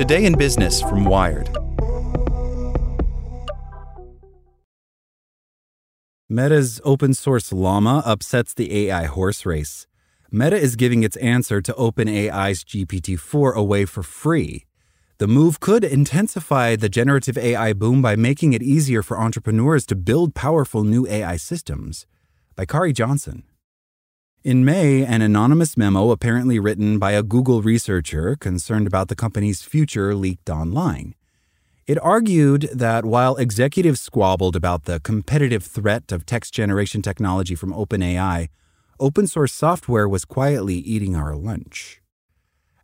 Today in Business from Wired. Meta's open source Llama upsets the AI horse race. Meta is giving its answer to OpenAI's GPT 4 away for free. The move could intensify the generative AI boom by making it easier for entrepreneurs to build powerful new AI systems. By Khari Johnson. In May, an anonymous memo apparently written by a Google researcher concerned about the company's future leaked online. It argued that while executives squabbled about the competitive threat of text generation technology from OpenAI, open source software was quietly eating our lunch.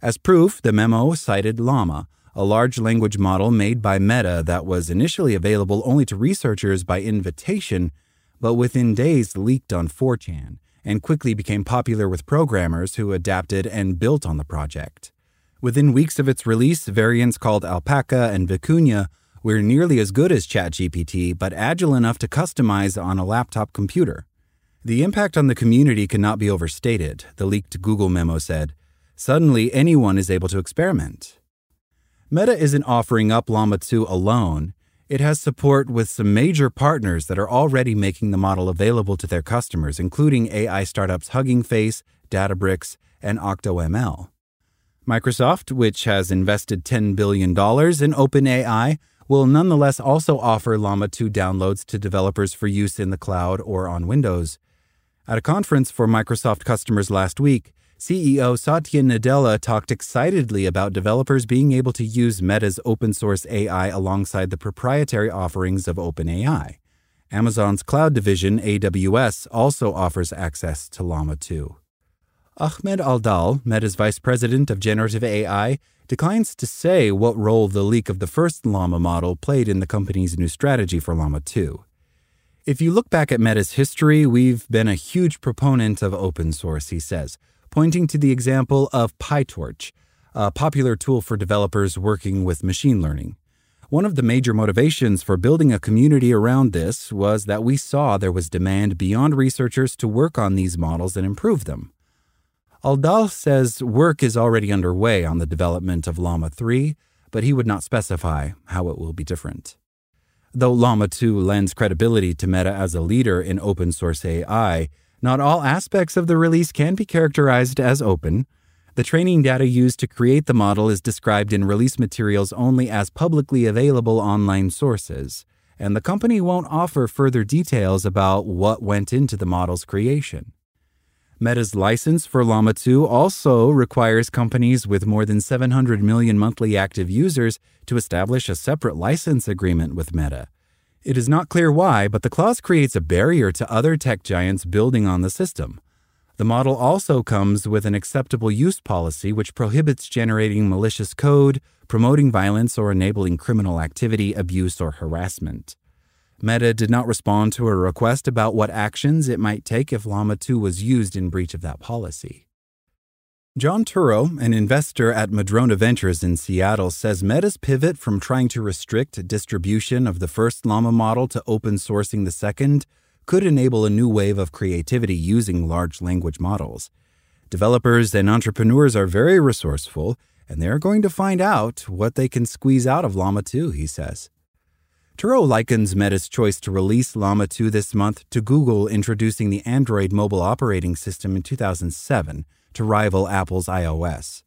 As proof, the memo cited Llama, a large language model made by Meta that was initially available only to researchers by invitation, but within days leaked on 4chan and quickly became popular with programmers who adapted and built on the project. Within weeks of its release, variants called Alpaca and Vicuña were nearly as good as ChatGPT, but agile enough to customize on a laptop computer. The impact on the community cannot be overstated, the leaked Google memo said. Suddenly, anyone is able to experiment. Meta isn't offering up Llama 2 alone. It has support with some major partners that are already making the model available to their customers, including AI startups Hugging Face, Databricks, and OctoML. Microsoft, which has invested $10 billion in OpenAI, will nonetheless also offer Llama 2 downloads to developers for use in the cloud or on Windows. At a conference for Microsoft customers last week, CEO Satya Nadella talked excitedly about developers being able to use Meta's open source AI alongside the proprietary offerings of OpenAI. Amazon's cloud division, AWS, also offers access to Llama 2. Ahmad Al-Dahle, Meta's vice president of generative AI, declines to say what role the leak of the first Llama model played in the company's new strategy for Llama 2. If you look back at Meta's history, we've been a huge proponent of open source, he says, pointing to the example of PyTorch, a popular tool for developers working with machine learning. One of the major motivations for building a community around this was that we saw there was demand beyond researchers to work on these models and improve them. Al-Dahle says work is already underway on the development of Llama 3, but he would not specify how it will be different. Though Llama 2 lends credibility to Meta as a leader in open source AI, not all aspects of the release can be characterized as open. The training data used to create the model is described in release materials only as publicly available online sources, and the company won't offer further details about what went into the model's creation. Meta's license for Llama 2 also requires companies with more than 700 million monthly active users to establish a separate license agreement with Meta. It is not clear why, but the clause creates a barrier to other tech giants building on the system. The model also comes with an acceptable use policy which prohibits generating malicious code, promoting violence, or enabling criminal activity, abuse, or harassment. Meta did not respond to a request about what actions it might take if Llama 2 was used in breach of that policy. Jon Turow, an investor at Madrona Ventures in Seattle, says Meta's pivot from trying to restrict distribution of the first Llama model to open sourcing the second could enable a new wave of creativity using large language models. Developers and entrepreneurs are very resourceful, and they're going to find out what they can squeeze out of Llama 2, he says. Turow likens Meta's choice to release Llama 2 this month to Google introducing the Android mobile operating system in 2007 to rival Apple's iOS.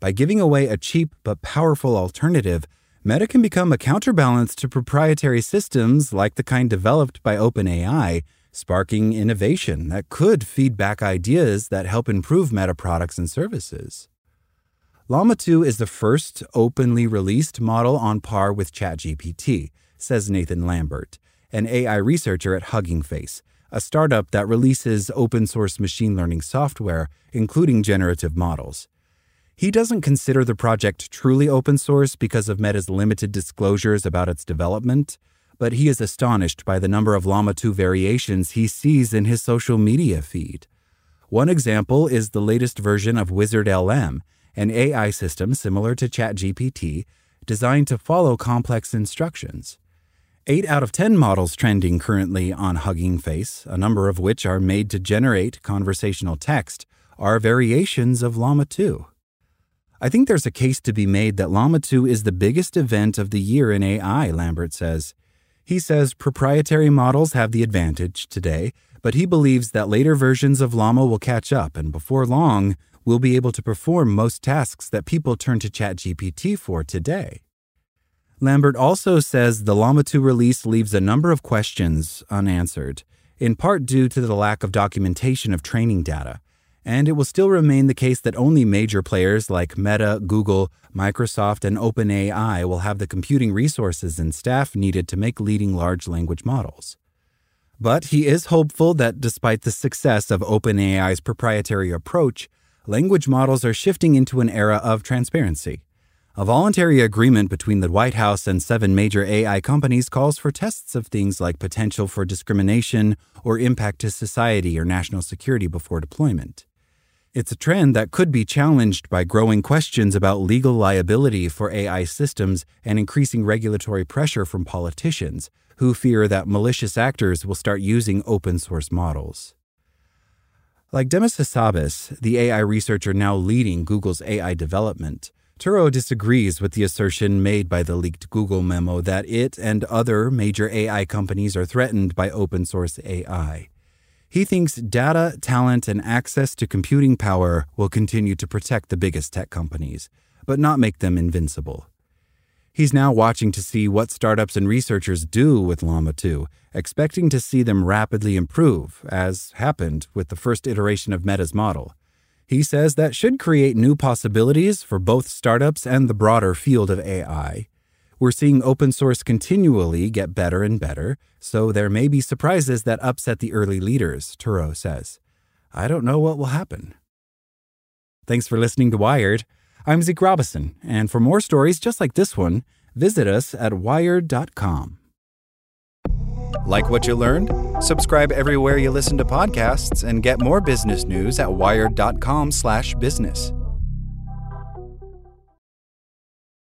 By giving away a cheap but powerful alternative, Meta can become a counterbalance to proprietary systems like the kind developed by OpenAI, sparking innovation that could feed back ideas that help improve Meta products and services. Llama 2 is the first openly released model on par with ChatGPT says Nathan Lambert, an AI researcher at Hugging Face, a startup that releases open source machine learning software, including generative models. He doesn't consider the project truly open source because of Meta's limited disclosures about its development, but he is astonished by the number of Llama 2 variations he sees in his social media feed. One example is the latest version of Wizard LM, an AI system similar to ChatGPT designed to follow complex instructions. Eight out of 10 models trending currently on Hugging Face, a number of which are made to generate conversational text, are variations of Llama 2. I think there's a case to be made that Llama 2 is the biggest event of the year in AI, Lambert says. He says proprietary models have the advantage today, but he believes that later versions of Llama will catch up, and before long, we'll be able to perform most tasks that people turn to ChatGPT for today. Lambert also says the Llama 2 release leaves a number of questions unanswered, in part due to the lack of documentation of training data and it will still remain the case that only major players like Meta, Google, Microsoft, and OpenAI will have the computing resources and staff needed to make leading large language models. But he is hopeful that despite the success of OpenAI's proprietary approach, language models are shifting into an era of transparency. A voluntary agreement between the White House and seven major AI companies calls for tests of things like potential for discrimination or impact to society or national security before deployment. It's a trend that could be challenged by growing questions about legal liability for AI systems and increasing regulatory pressure from politicians who fear that malicious actors will start using open source models. Like Demis Hassabis, the AI researcher now leading Google's AI development, Turow disagrees with the assertion made by the leaked Google memo that it and other major AI companies are threatened by open source AI. He thinks data, talent, and access to computing power will continue to protect the biggest tech companies, but not make them invincible. He's now watching to see what startups and researchers do with Llama 2, expecting to see them rapidly improve, as happened with the first iteration of Meta's model. He says that should create new possibilities for both startups and the broader field of AI. We're seeing open source continually get better and better, so there may be surprises that upset the early leaders, Turow says. I don't know what will happen. Thanks for listening to Wired. I'm Zeke Robison, and for more stories just like this one, visit us at wired.com. Like what you learned? Subscribe everywhere you listen to podcasts and get more business news at wired.com/business.